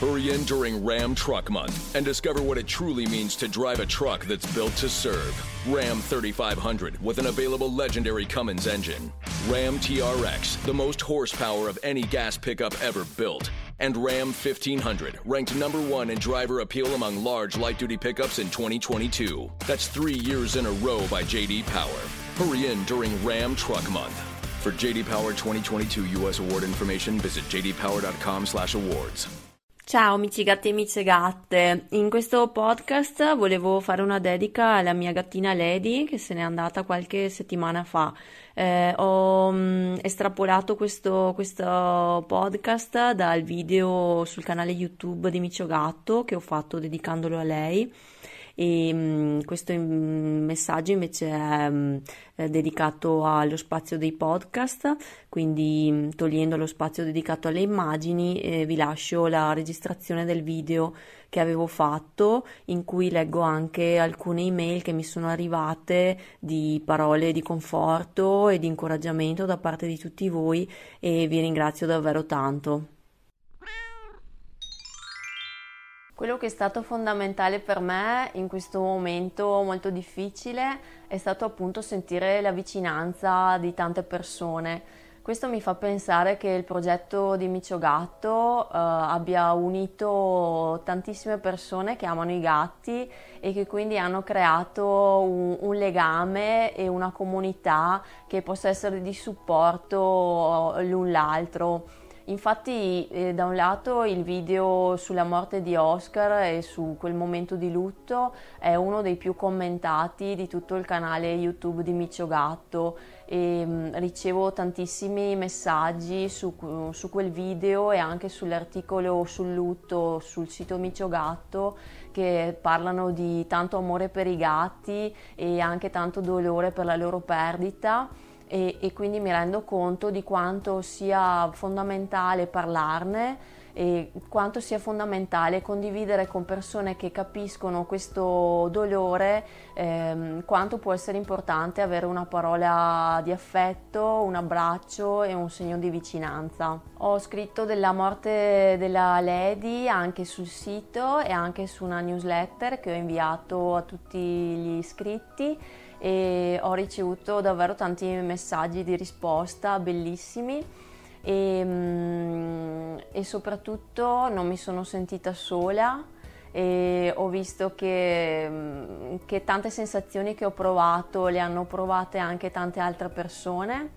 Hurry in during Ram Truck Month and discover what it truly means to drive a truck that's built to serve. Ram 3500 with an available legendary Cummins engine. Ram TRX, the most horsepower of any gas pickup ever built. And Ram 1500, ranked number one in driver appeal among large light duty pickups in 2022. That's three years in a row by JD Power. Hurry in during Ram Truck Month. For JD Power 2022 US award information, visit jdpower.com/awards. Ciao amici gatti e amiche gatte, in questo podcast volevo fare una dedica alla mia gattina Lady che se n'è andata qualche settimana fa. Eh, ho mh, mm, estrapolato questo, questo, podcast dal video sul canale YouTube di Micio Gatto che ho fatto dedicandolo a lei e mh, mm, questo messaggio invece è, mh, mm, è, dedicato allo spazio dei podcast, quindi mh, mm, togliendo lo spazio dedicato alle immagini eh, vi lascio la registrazione del video che avevo fatto in cui leggo anche alcune email che mi sono arrivate di parole di conforto e di incoraggiamento da parte di tutti voi e vi ringrazio davvero tanto. Quello che è stato fondamentale per me in questo momento molto difficile è stato appunto sentire la vicinanza di tante persone. Questo mi fa pensare che il progetto di Micio Gatto eh, abbia unito tantissime persone che amano i gatti e che quindi hanno creato un, un legame e una comunità che possa essere di supporto l'un l'altro. Infatti, eh, da un lato il video sulla morte di Oscar e su quel momento di lutto è uno dei più commentati di tutto il canale YouTube di Micio Gatto e mm, ricevo tantissimi messaggi su, su, quel video e anche sull'articolo sul lutto sul sito Micio Gatto che parlano di tanto amore per i gatti e anche tanto dolore per la loro perdita e, e quindi mi rendo conto di quanto sia fondamentale parlarne e quanto sia fondamentale condividere con persone che capiscono questo dolore, ehm, quanto può essere importante avere una parola di affetto, un abbraccio e un segno di vicinanza. Ho scritto della morte della Lady anche sul sito e anche su una newsletter che ho inviato a tutti gli iscritti e ho ricevuto davvero tanti messaggi di risposta bellissimi. E, mm, e soprattutto non mi sono sentita sola e ho visto che, che tante sensazioni che ho provato le hanno provate anche tante altre persone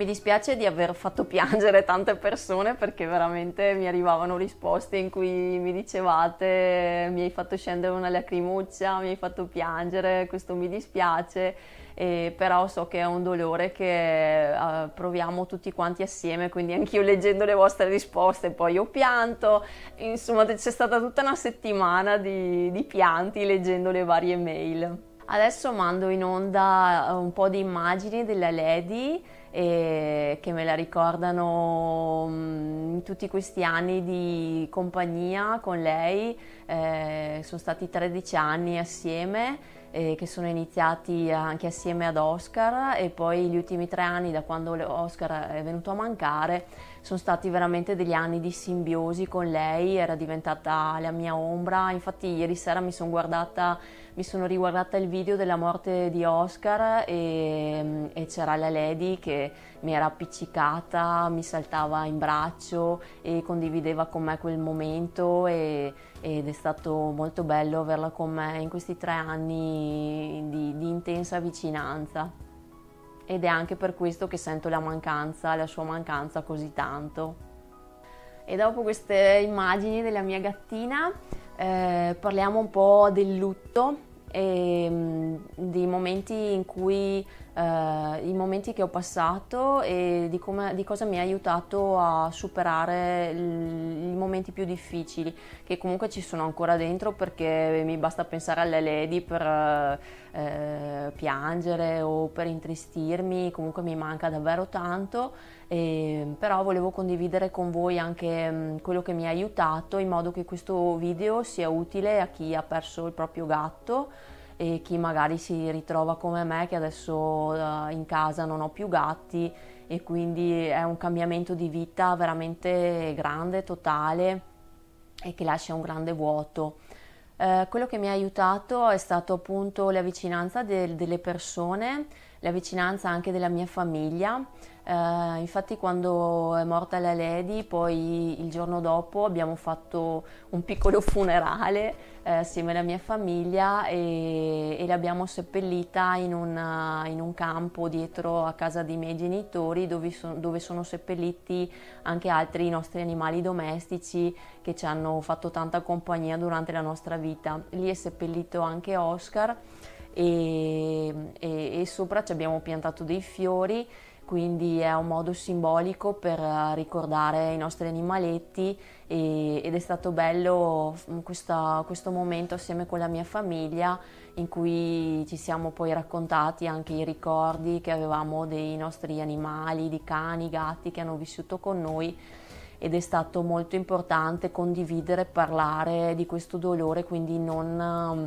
mi dispiace di aver fatto piangere tante persone perché veramente mi arrivavano risposte in cui mi dicevate mi hai fatto scendere una lacrimuccia, mi hai fatto piangere, questo mi dispiace, eh, però so che è un dolore che uh, proviamo tutti quanti assieme, quindi anch'io leggendo le vostre risposte poi ho pianto, insomma c'è stata tutta una settimana di, di pianti leggendo le varie mail. Adesso mando in onda un po' di immagini della Lady e che me la ricordano in mm, tutti questi anni di compagnia con lei, eh, sono stati 13 anni assieme eh, che sono iniziati anche assieme ad Oscar e poi gli ultimi tre anni da quando Oscar è venuto a mancare sono stati veramente degli anni di simbiosi con lei, era diventata la mia ombra, infatti ieri sera mi sono guardata mi sono riguardata il video della morte di Oscar e, e, c'era la Lady che mi era appiccicata, mi saltava in braccio e condivideva con me quel momento e, ed è stato molto bello averla con me in questi tre anni di, di intensa vicinanza ed è anche per questo che sento la mancanza, la sua mancanza così tanto. E dopo queste immagini della mia gattina eh, parliamo un po' del lutto e mm, dei momenti in cui eh, i momenti che ho passato e di, come, di, cosa mi ha aiutato a superare i momenti più difficili, che comunque ci sono ancora dentro perché mi basta pensare alle lady per eh, piangere o per intristirmi, comunque mi manca davvero tanto, e, però volevo condividere con voi anche mh, mm, quello che mi ha aiutato in modo che questo video sia utile a chi ha perso il proprio gatto e chi magari si ritrova come me che adesso uh, in casa non ho più gatti e quindi è un cambiamento di vita veramente grande, totale e che lascia un grande vuoto. Eh, quello che mi ha aiutato è stato appunto la vicinanza de- delle persone, la vicinanza anche della mia famiglia. Uh, infatti quando è morta la Lady, poi il giorno dopo abbiamo fatto un piccolo funerale uh, assieme alla mia famiglia e, e l'abbiamo seppellita in, una, in, un campo dietro a casa dei miei genitori dove, so, dove sono seppelliti anche altri nostri animali domestici che ci hanno fatto tanta compagnia durante la nostra vita. Lì è seppellito anche Oscar e, e, e sopra ci abbiamo piantato dei fiori quindi è un modo simbolico per eh, ricordare i nostri animaletti e, ed è stato bello mm, questa, questo momento assieme con la mia famiglia in cui ci siamo poi raccontati anche i ricordi che avevamo dei nostri animali, di cani, gatti che hanno vissuto con noi ed è stato molto importante condividere, parlare di questo dolore, quindi non mm,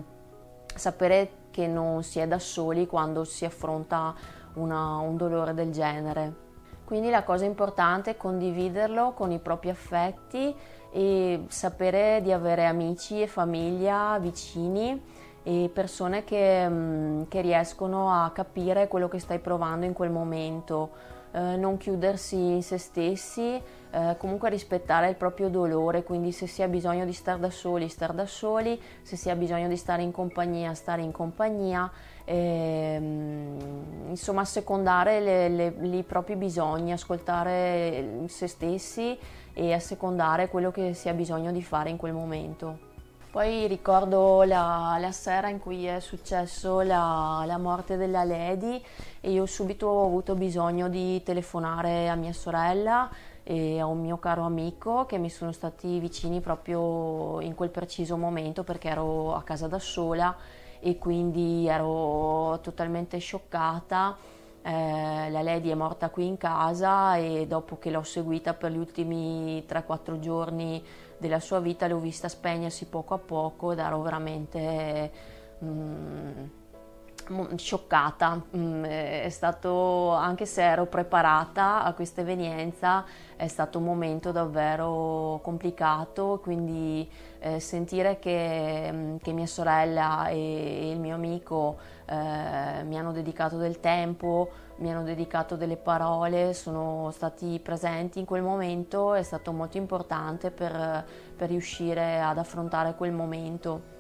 sapere che non si è da soli quando si affronta una, un dolore del genere. Quindi la cosa importante è condividerlo con i propri affetti e sapere di avere amici e famiglia vicini e persone che, mm, che riescono a capire quello che stai provando in quel momento. Eh, non chiudersi in se stessi, eh, comunque rispettare il proprio dolore, quindi se si ha bisogno di stare da soli, stare da soli, se si ha bisogno di stare in compagnia, stare in compagnia ehm, insomma assecondare le, le, i propri bisogni, ascoltare se stessi e assecondare quello che si ha bisogno di fare in quel momento. Poi ricordo la, la sera in cui è successo la, la, morte della Lady e io subito ho avuto bisogno di telefonare a mia sorella e a un mio caro amico che mi sono stati vicini proprio in quel preciso momento perché ero a casa da sola e quindi ero totalmente scioccata. Eh, la Lady è morta qui in casa e dopo che l'ho seguita per gli ultimi 3-4 giorni della sua vita l'ho vista spegnersi poco a poco ed ero veramente... Mm, scioccata, mm, è stato, anche se ero preparata a questa evenienza, è stato un momento davvero complicato, quindi eh, sentire che, mm, che, mia sorella e, il mio amico eh, mi hanno dedicato del tempo, mi hanno dedicato delle parole, sono stati presenti in quel momento, è stato molto importante per, per riuscire ad affrontare quel momento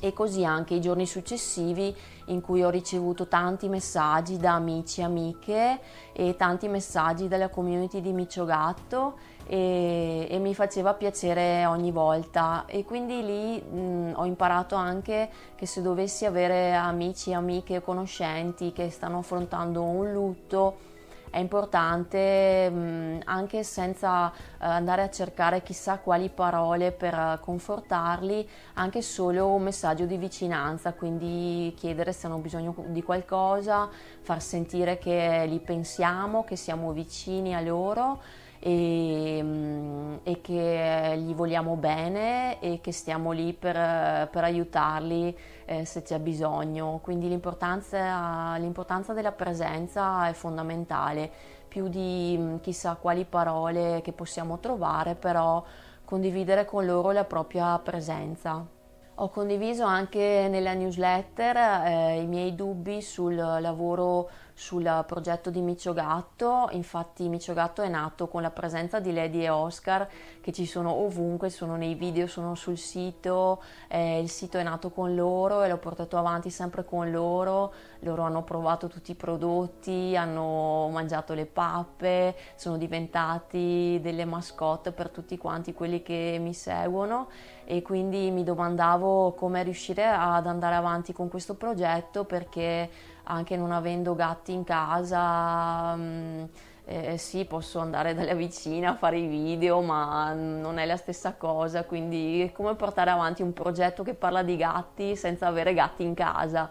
e così anche i giorni successivi in cui ho ricevuto tanti messaggi da amici e amiche e tanti messaggi dalla community di Micio Gatto e, e mi faceva piacere ogni volta. E quindi lì mh, ho imparato anche che se dovessi avere amici, amiche conoscenti che stanno affrontando un lutto è importante mh, anche senza uh, andare a cercare chissà quali parole per uh, confortarli, anche solo un messaggio di vicinanza, quindi chiedere se hanno bisogno di qualcosa, far sentire che li pensiamo, che siamo vicini a loro e, mm, e, che gli vogliamo bene e che stiamo lì per, per aiutarli eh, se c'è bisogno. Quindi l'importanza, l'importanza della presenza è fondamentale, più di mm, chissà quali parole che possiamo trovare, però condividere con loro la propria presenza. Ho condiviso anche nella newsletter eh, i miei dubbi sul lavoro sul progetto di Micio Gatto, infatti Micio Gatto è nato con la presenza di Lady e Oscar che ci sono ovunque, sono nei video, sono sul sito, eh, il sito è nato con loro e l'ho portato avanti sempre con loro, loro hanno provato tutti i prodotti, hanno mangiato le pappe, sono diventati delle mascotte per tutti quanti quelli che mi seguono e quindi mi domandavo come riuscire ad andare avanti con questo progetto perché anche non avendo gatti in casa, mm, eh, sì, posso andare dalla vicina a fare i video, ma non è la stessa cosa, quindi come portare avanti un progetto che parla di gatti senza avere gatti in casa.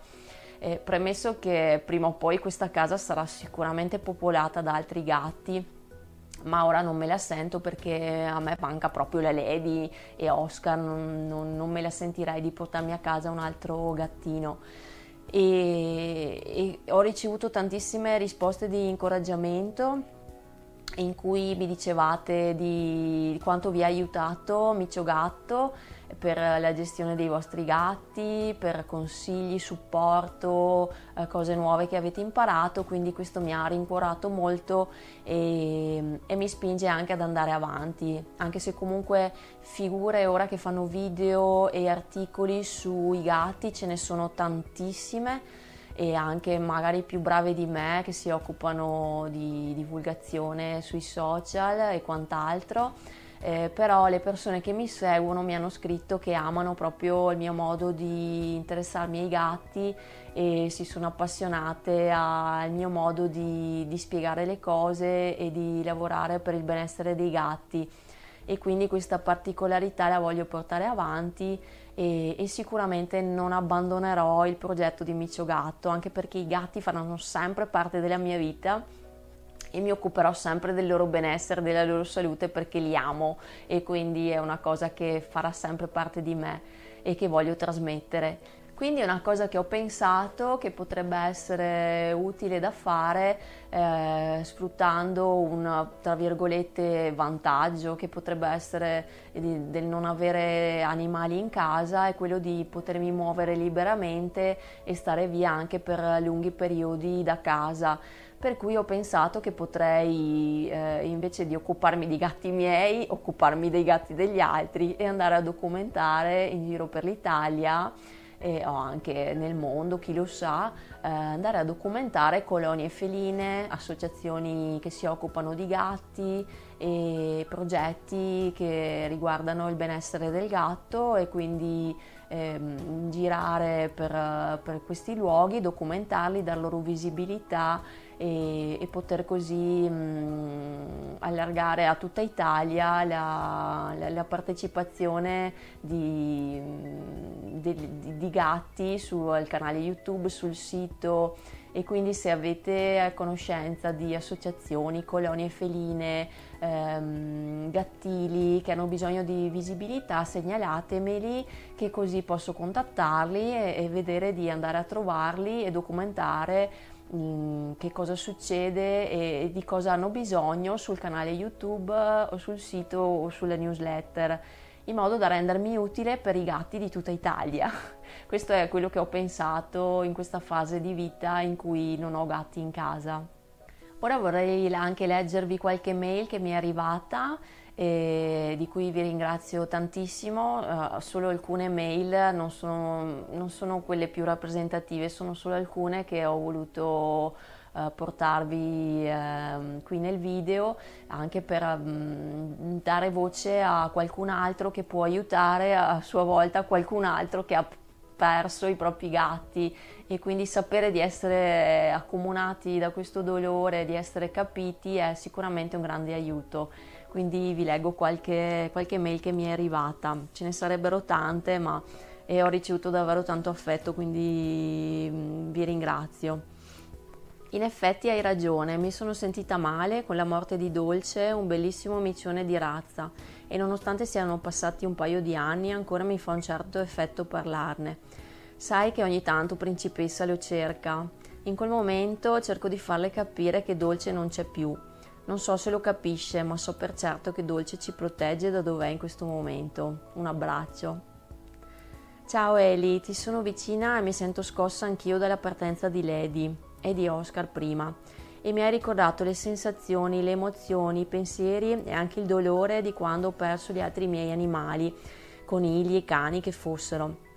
Eh, premesso che prima o poi questa casa sarà sicuramente popolata da altri gatti, ma ora non me la sento perché a me manca proprio la Lady e Oscar, non, non, non me la sentirei di portarmi a casa un altro gattino. E, e ho ricevuto tantissime risposte di incoraggiamento in cui mi dicevate di quanto vi ha aiutato Micio Gatto per la gestione dei vostri gatti, per consigli, supporto, eh, cose nuove che avete imparato, quindi questo mi ha rincuorato molto e, e, mi spinge anche ad andare avanti, anche se comunque figure ora che fanno video e articoli sui gatti ce ne sono tantissime e anche magari più brave di me che si occupano di divulgazione sui social e quant'altro. Eh, però le persone che mi seguono mi hanno scritto che amano proprio il mio modo di interessarmi ai gatti e si sono appassionate al mio modo di, di spiegare le cose e di lavorare per il benessere dei gatti. E quindi questa particolarità la voglio portare avanti e, e, sicuramente non abbandonerò il progetto di Micio Gatto, anche perché i gatti faranno sempre parte della mia vita e mi occuperò sempre del loro benessere, della loro salute perché li amo e quindi è una cosa che farà sempre parte di me e che voglio trasmettere. Quindi è una cosa che ho pensato che potrebbe essere utile da fare eh, sfruttando un, tra virgolette, vantaggio che potrebbe essere di, del non avere animali in casa è quello di potermi muovere liberamente e stare via anche per lunghi periodi da casa per cui ho pensato che potrei eh, invece di occuparmi di gatti miei, occuparmi dei gatti degli altri e andare a documentare in giro per l'Italia e, o anche nel mondo, chi lo sa, eh, andare a documentare colonie feline, associazioni che si occupano di gatti e progetti che riguardano il benessere del gatto e quindi ehm, girare per, per questi luoghi, documentarli, dar loro visibilità e, e poter così mh, allargare a tutta Italia la, la, la partecipazione di, di, di, gatti sul canale YouTube, sul sito. E quindi se avete conoscenza di associazioni, colonie feline, ehm, gattili che hanno bisogno di visibilità, segnalatemeli che così posso contattarli e, e vedere di andare a trovarli e documentare Mm, che cosa succede e di cosa hanno bisogno sul canale YouTube o sul sito o sulla newsletter in modo da rendermi utile per i gatti di tutta Italia. Questo è quello che ho pensato in questa fase di vita in cui non ho gatti in casa. Ora vorrei anche leggervi qualche mail che mi è arrivata e di cui vi ringrazio tantissimo. Uh, solo alcune mail, non sono, non sono, quelle più rappresentative, sono solo alcune che ho voluto uh, portarvi uh, qui nel video, anche per um, dare voce a qualcun altro che può aiutare a sua volta qualcun altro che ha perso i propri gatti e quindi sapere di essere accomunati da questo dolore, di essere capiti è sicuramente un grande aiuto quindi vi leggo qualche, qualche mail che mi è arrivata. Ce ne sarebbero tante, ma ho ricevuto davvero tanto affetto, quindi mm, vi ringrazio. In effetti hai ragione, mi sono sentita male con la morte di Dolce, un bellissimo micione di razza, e nonostante siano passati un paio di anni, ancora mi fa un certo effetto parlarne. Sai che ogni tanto principessa lo cerca. In quel momento cerco di farle capire che Dolce non c'è più, non so se lo capisce, ma so per certo che Dolce ci protegge da dov'è in questo momento. Un abbraccio. Ciao Eli, ti sono vicina e mi sento scossa anch'io dalla partenza di Lady e di Oscar prima e mi hai ricordato le sensazioni, le emozioni, i pensieri e anche il dolore di quando ho perso gli altri miei animali, conigli e cani che fossero.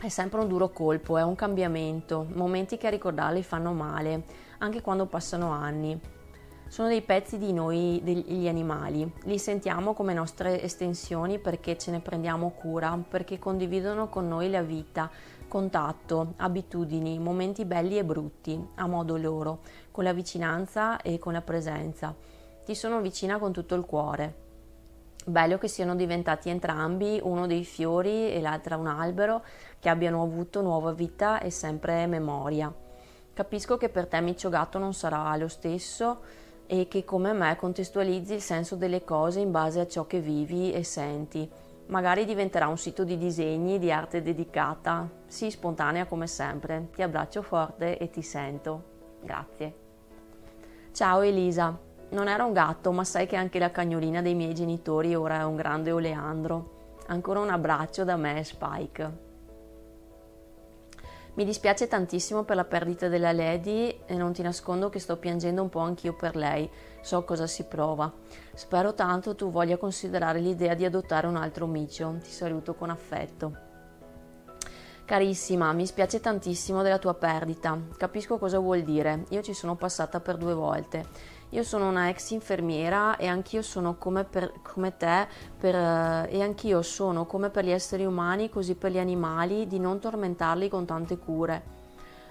È sempre un duro colpo, è un cambiamento, momenti che a ricordarli fanno male, anche quando passano anni. Sono dei pezzi di noi, degli animali, li sentiamo come nostre estensioni perché ce ne prendiamo cura, perché condividono con noi la vita, contatto, abitudini, momenti belli e brutti, a modo loro, con la vicinanza e con la presenza. Ti sono vicina con tutto il cuore. Bello che siano diventati entrambi uno dei fiori e l'altra un albero, che abbiano avuto nuova vita e sempre memoria. Capisco che per te Miccio Gatto non sarà lo stesso, e che come me contestualizzi il senso delle cose in base a ciò che vivi e senti. Magari diventerà un sito di disegni, di arte dedicata. Sii spontanea come sempre. Ti abbraccio forte e ti sento. Grazie. Ciao Elisa. Non era un gatto, ma sai che anche la cagnolina dei miei genitori ora è un grande oleandro. Ancora un abbraccio da me, Spike. Mi dispiace tantissimo per la perdita della Lady e non ti nascondo che sto piangendo un po' anch'io per lei. So cosa si prova. Spero tanto tu voglia considerare l'idea di adottare un altro micio. Ti saluto con affetto. Carissima, mi spiace tantissimo della tua perdita. Capisco cosa vuol dire. Io ci sono passata per due volte. Io sono una ex infermiera e anch'io sono come, per, come te per, eh, e anch'io sono come per gli esseri umani, così per gli animali, di non tormentarli con tante cure.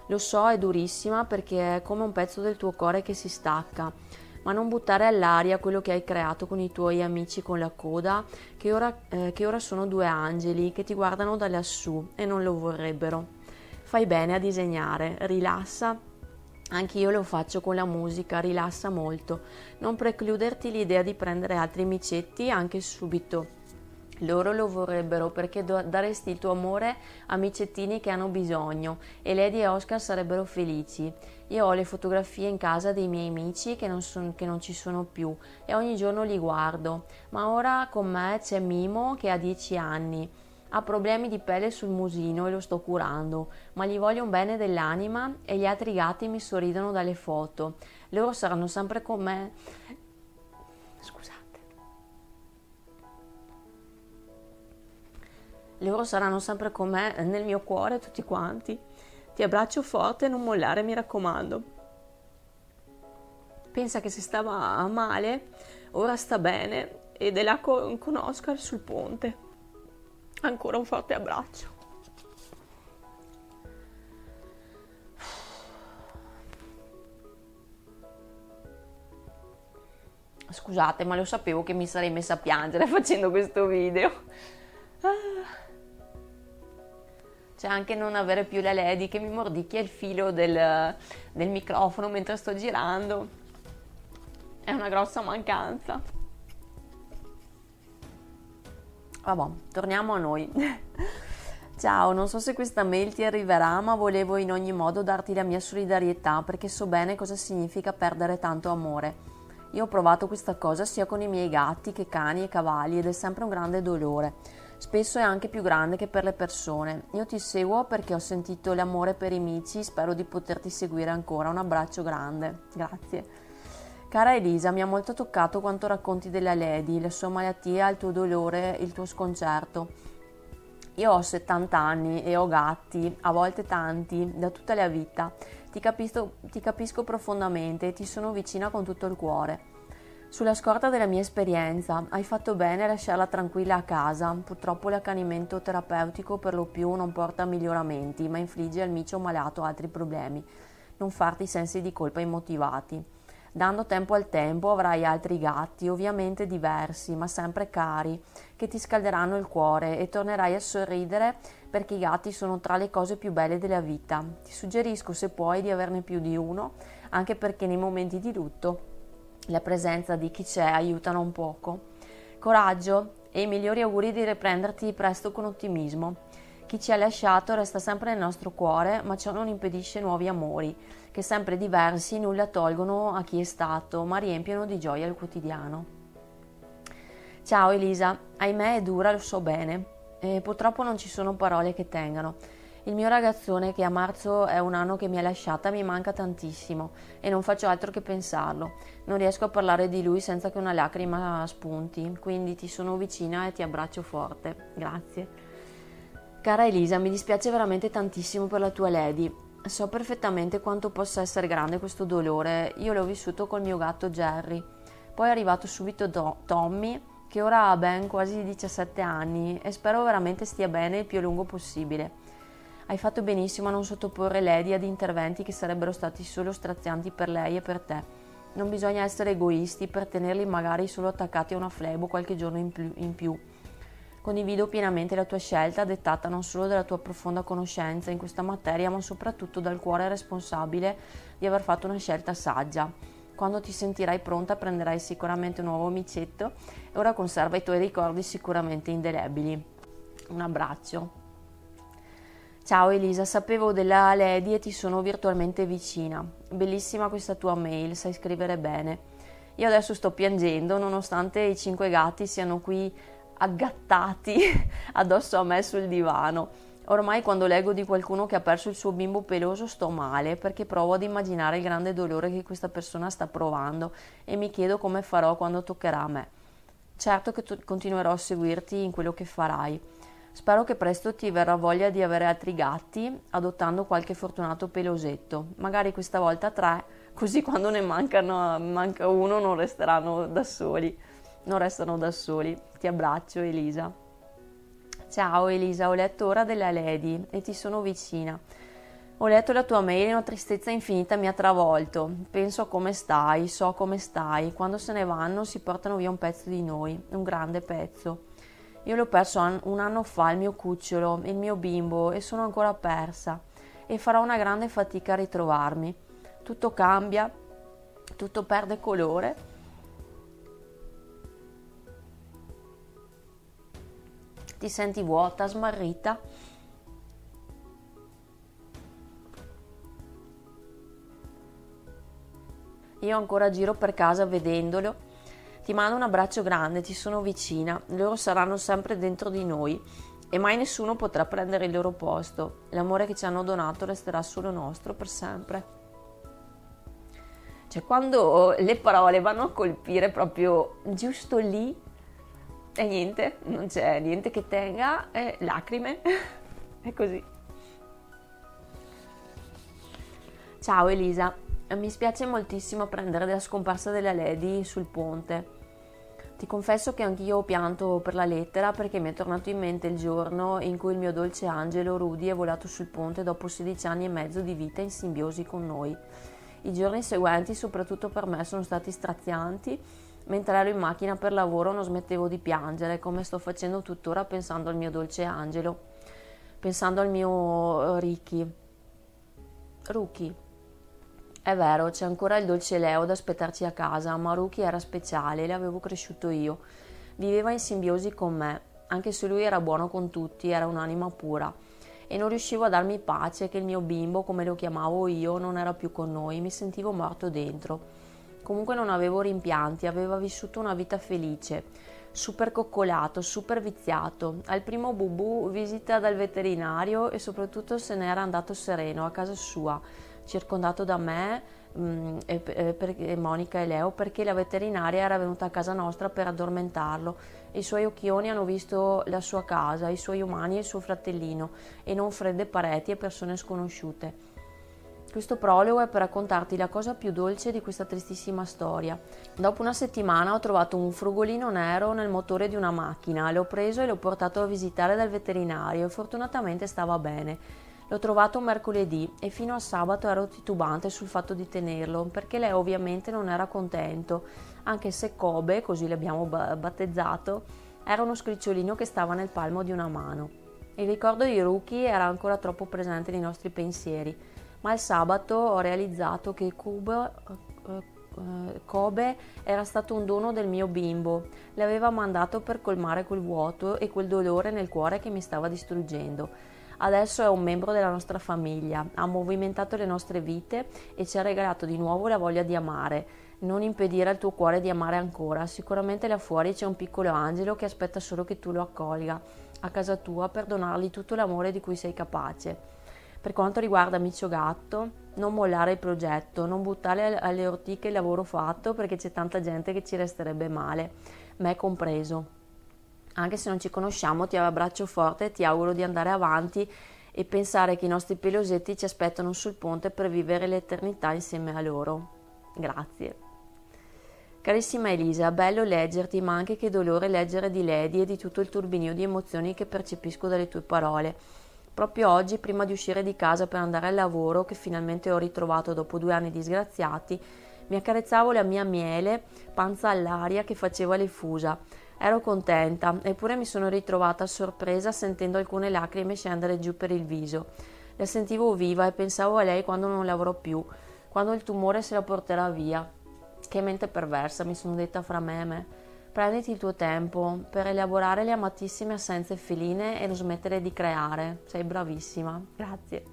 Lo so, è durissima perché è come un pezzo del tuo cuore che si stacca, ma non buttare all'aria quello che hai creato con i tuoi amici con la coda, che ora, eh, che ora sono due angeli che ti guardano da lassù e non lo vorrebbero. Fai bene a disegnare, rilassa anche io lo faccio con la musica, rilassa molto. Non precluderti l'idea di prendere altri amicetti anche subito. Loro lo vorrebbero perché daresti il tuo amore a amicettini che hanno bisogno e Lady e Oscar sarebbero felici. Io ho le fotografie in casa dei miei amici che non, son, che non ci sono più e ogni giorno li guardo, ma ora con me c'è Mimo che ha 10 anni ha problemi di pelle sul musino e lo sto curando, ma gli voglio un bene dell'anima e gli altri gatti mi sorridono dalle foto. Loro saranno sempre con me. Scusate. Loro saranno sempre con me nel mio cuore, tutti quanti. Ti abbraccio forte non mollare, mi raccomando. Pensa che se stava male, ora sta bene ed è là con, con Oscar sul ponte. Ancora un forte abbraccio. Scusate, ma lo sapevo che mi sarei messa a piangere facendo questo video. C'è anche non avere più la Lady che mi mordicchia il filo del, del microfono mentre sto girando. È una grossa mancanza. Vabbè, torniamo a noi. Ciao, non so se questa mail ti arriverà, ma volevo in ogni modo darti la mia solidarietà perché so bene cosa significa perdere tanto amore. Io ho provato questa cosa sia con i miei gatti che cani e cavalli ed è sempre un grande dolore. Spesso è anche più grande che per le persone. Io ti seguo perché ho sentito l'amore per i mici, spero di poterti seguire ancora. Un abbraccio grande. Grazie. Cara Elisa, mi ha molto toccato quanto racconti della Lady, la sua malattia, il tuo dolore, il tuo sconcerto. Io ho 70 anni e ho gatti, a volte tanti, da tutta la vita. Ti capisco, ti capisco profondamente e ti sono vicina con tutto il cuore. Sulla scorta della mia esperienza, hai fatto bene a lasciarla tranquilla a casa. Purtroppo l'accanimento terapeutico per lo più non porta a miglioramenti, ma infligge al micio malato altri problemi. Non farti sensi di colpa immotivati. Dando tempo al tempo avrai altri gatti, ovviamente diversi, ma sempre cari, che ti scalderanno il cuore e tornerai a sorridere perché i gatti sono tra le cose più belle della vita. Ti suggerisco, se puoi, di averne più di uno, anche perché nei momenti di lutto la presenza di chi c'è aiutano un poco. Coraggio e i migliori auguri di riprenderti presto con ottimismo. Chi ci ha lasciato resta sempre nel nostro cuore, ma ciò non impedisce nuovi amori che sempre diversi nulla tolgono a chi è stato, ma riempiono di gioia il quotidiano. Ciao Elisa, ahimè è dura, lo so bene, e purtroppo non ci sono parole che tengano. Il mio ragazzone, che a marzo è un anno che mi ha lasciata, mi manca tantissimo e non faccio altro che pensarlo. Non riesco a parlare di lui senza che una lacrima spunti, quindi ti sono vicina e ti abbraccio forte. Grazie. Cara Elisa, mi dispiace veramente tantissimo per la tua Lady. So perfettamente quanto possa essere grande questo dolore, io l'ho vissuto col mio gatto Jerry. Poi è arrivato subito Do- Tommy, che ora ha ben quasi 17 anni e spero veramente stia bene il più a lungo possibile. Hai fatto benissimo a non sottoporre Lady ad interventi che sarebbero stati solo strazianti per lei e per te. Non bisogna essere egoisti per tenerli magari solo attaccati a una flebo qualche giorno in più. Condivido pienamente la tua scelta, dettata non solo dalla tua profonda conoscenza in questa materia, ma soprattutto dal cuore responsabile di aver fatto una scelta saggia. Quando ti sentirai pronta prenderai sicuramente un nuovo micetto e ora conserva i tuoi ricordi sicuramente indelebili. Un abbraccio. Ciao Elisa, sapevo della Lady e ti sono virtualmente vicina. Bellissima questa tua mail, sai scrivere bene. Io adesso sto piangendo nonostante i cinque gatti siano qui aggattati addosso a me sul divano. Ormai quando leggo di qualcuno che ha perso il suo bimbo peloso sto male perché provo ad immaginare il grande dolore che questa persona sta provando e mi chiedo come farò quando toccherà a me. Certo che continuerò a seguirti in quello che farai. Spero che presto ti verrà voglia di avere altri gatti, adottando qualche fortunato pelosetto, magari questa volta tre, così quando ne mancano, manca uno non resteranno da soli. Non restano da soli. Ti abbraccio Elisa. Ciao Elisa, ho letto ora della Lady e ti sono vicina. Ho letto la tua mail e una tristezza infinita mi ha travolto. Penso a come stai, so come stai. Quando se ne vanno si portano via un pezzo di noi, un grande pezzo. Io l'ho perso un anno fa, il mio cucciolo, il mio bimbo, e sono ancora persa. E farò una grande fatica a ritrovarmi. Tutto cambia, tutto perde colore. Ti senti vuota, smarrita. Io ancora giro per casa vedendolo ti mando un abbraccio grande, ti sono vicina, loro saranno sempre dentro di noi e mai nessuno potrà prendere il loro posto. L'amore che ci hanno donato resterà solo nostro per sempre. Cioè, quando le parole vanno a colpire proprio giusto lì e niente, non c'è niente che tenga, e lacrime, è così. Ciao Elisa, mi spiace moltissimo apprendere della scomparsa della Lady sul ponte. Ti confesso che anch'io ho pianto per la lettera perché mi è tornato in mente il giorno in cui il mio dolce angelo Rudy è volato sul ponte dopo 16 anni e mezzo di vita in simbiosi con noi. I giorni seguenti, soprattutto per me, sono stati strazianti. Mentre ero in macchina per lavoro non smettevo di piangere, come sto facendo tuttora pensando al mio dolce angelo, pensando al mio Ricky. Ruki. È vero, c'è ancora il dolce Leo da aspettarci a casa, ma Ruki era speciale, l'avevo cresciuto io. Viveva in simbiosi con me, anche se lui era buono con tutti, era un'anima pura. E non riuscivo a darmi pace che il mio bimbo, come lo chiamavo io, non era più con noi, mi sentivo morto dentro. Comunque non avevo rimpianti, aveva vissuto una vita felice, super coccolato, super viziato. Al primo bubu visita dal veterinario e soprattutto se n'era andato sereno a casa sua circondato da me mh, mm, e, e, e, Monica e Leo perché la veterinaria era venuta a casa nostra per addormentarlo. I suoi occhioni hanno visto la sua casa, i suoi umani e il suo fratellino e non fredde pareti e persone sconosciute. Questo prologo è per raccontarti la cosa più dolce di questa tristissima storia. Dopo una settimana ho trovato un frugolino nero nel motore di una macchina, l'ho preso e l'ho portato a visitare dal veterinario e fortunatamente stava bene. L'ho trovato mercoledì e fino a sabato ero titubante sul fatto di tenerlo perché lei ovviamente non era contento, anche se Kobe, così l'abbiamo battezzato, era uno scricciolino che stava nel palmo di una mano. Il ricordo di Ruki era ancora troppo presente nei nostri pensieri, ma il sabato ho realizzato che Kuba, eh, Kobe era stato un dono del mio bimbo, l'aveva mandato per colmare quel vuoto e quel dolore nel cuore che mi stava distruggendo Adesso è un membro della nostra famiglia, ha movimentato le nostre vite e ci ha regalato di nuovo la voglia di amare. Non impedire al tuo cuore di amare ancora. Sicuramente là fuori c'è un piccolo angelo che aspetta solo che tu lo accolga a casa tua per donargli tutto l'amore di cui sei capace. Per quanto riguarda Micio Gatto, non mollare il progetto, non buttare alle ortiche il lavoro fatto perché c'è tanta gente che ci resterebbe male, me compreso. Anche se non ci conosciamo, ti abbraccio forte e ti auguro di andare avanti e pensare che i nostri pelosetti ci aspettano sul ponte per vivere l'eternità insieme a loro. Grazie. Carissima Elisa, bello leggerti, ma anche che dolore leggere di Lady e di tutto il turbinio di emozioni che percepisco dalle tue parole. Proprio oggi, prima di uscire di casa per andare al lavoro, che finalmente ho ritrovato dopo due anni disgraziati, mi accarezzavo la mia miele, panza all'aria che faceva le fusa Ero contenta, eppure mi sono ritrovata sorpresa sentendo alcune lacrime scendere giù per il viso. La sentivo viva e pensavo a lei quando non lavorò più, quando il tumore se la porterà via. Che mente perversa, mi sono detta fra me e me. Prenditi il tuo tempo per elaborare le amatissime assenze feline e non smettere di creare. Sei bravissima. Grazie.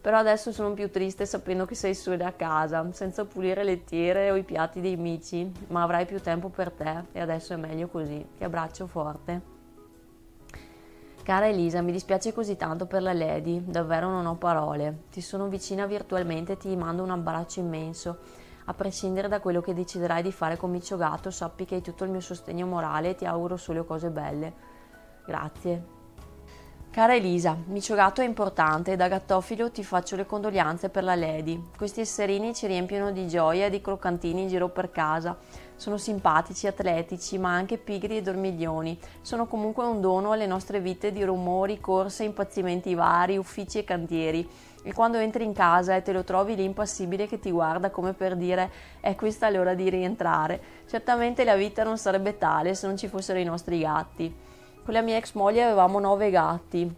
Però adesso sono più triste sapendo che sei sola a casa, senza pulire le tiere o i piatti dei mici, ma avrai più tempo per te e adesso è meglio così. Ti abbraccio forte. Cara Elisa, mi dispiace così tanto per la Lady, davvero non ho parole. Ti sono vicina virtualmente e ti mando un abbraccio immenso. A prescindere da quello che deciderai di fare con Micio Gatto, sappi che hai tutto il mio sostegno morale e ti auguro solo cose belle. Grazie. Cara Elisa, Micio Gatto è importante e da gattofilo ti faccio le condoglianze per la Lady. Questi esserini ci riempiono di gioia e di croccantini in giro per casa. Sono simpatici, atletici, ma anche pigri e dormiglioni. Sono comunque un dono alle nostre vite di rumori, corse, impazzimenti vari, uffici e cantieri. E quando entri in casa e te lo trovi lì impassibile che ti guarda come per dire è questa l'ora di rientrare, certamente la vita non sarebbe tale se non ci fossero i nostri gatti. Con la mia ex moglie avevamo nove gatti.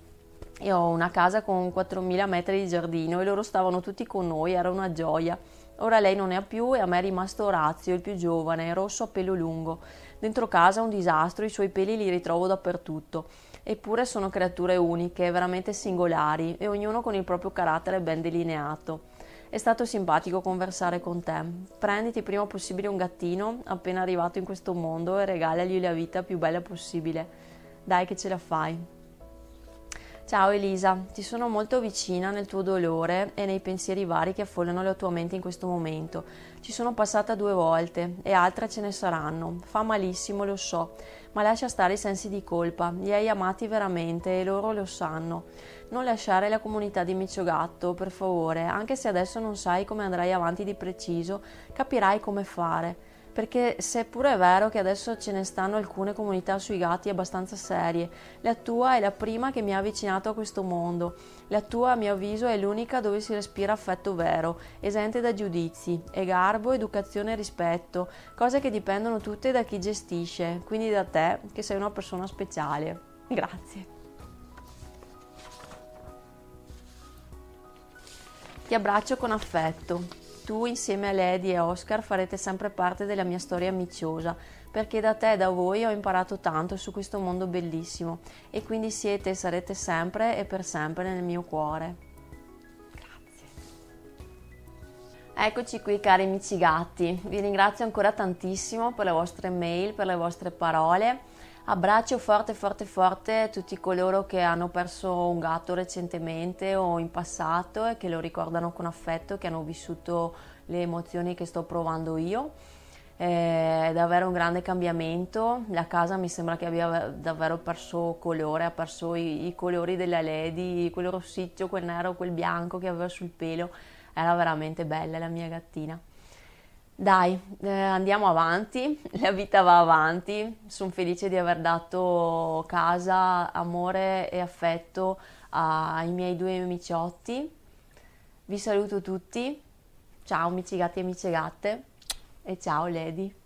Io ho una casa con 4.000 metri di giardino e loro stavano tutti con noi, era una gioia. Ora lei non ne ha più e a me è rimasto Orazio, il più giovane, rosso a pelo lungo. Dentro casa un disastro, i suoi peli li ritrovo dappertutto. Eppure sono creature uniche, veramente singolari e ognuno con il proprio carattere ben delineato. È stato simpatico conversare con te. Prenditi prima possibile un gattino appena arrivato in questo mondo e regalagli la vita più bella possibile. Dai che ce la fai. Ciao Elisa, ti sono molto vicina nel tuo dolore e nei pensieri vari che affollano la tua mente in questo momento. Ci sono passata due volte e altre ce ne saranno. Fa malissimo, lo so, ma lascia stare i sensi di colpa. Li hai amati veramente e loro lo sanno. Non lasciare la comunità di Micio Gatto, per favore, anche se adesso non sai come andrai avanti di preciso, capirai come fare perché seppure è vero che adesso ce ne stanno alcune comunità sui gatti abbastanza serie, la tua è la prima che mi ha avvicinato a questo mondo. La tua, a mio avviso, è l'unica dove si respira affetto vero, esente da giudizi, e garbo, educazione e rispetto, cose che dipendono tutte da chi gestisce, quindi da te, che sei una persona speciale. Grazie. Ti abbraccio con affetto tu insieme a Lady e Oscar farete sempre parte della mia storia miciosa, perché da te e da voi ho imparato tanto su questo mondo bellissimo e quindi siete e sarete sempre e per sempre nel mio cuore. Eccoci qui cari amici gatti, vi ringrazio ancora tantissimo per le vostre mail, per le vostre parole. Abbraccio forte forte forte tutti coloro che hanno perso un gatto recentemente o in passato e che lo ricordano con affetto, che hanno vissuto le emozioni che sto provando io. È davvero un grande cambiamento. La casa mi sembra che abbia davvero perso colore, ha perso i, i colori della Lady, quel rossiccio, quel nero, quel bianco che aveva sul pelo. Era veramente bella la mia gattina. Dai, eh, andiamo avanti, la vita va avanti, sono felice di aver dato casa, amore e affetto ai miei due amiciotti. Vi saluto tutti, ciao amici gatti e amici gatte e ciao Lady.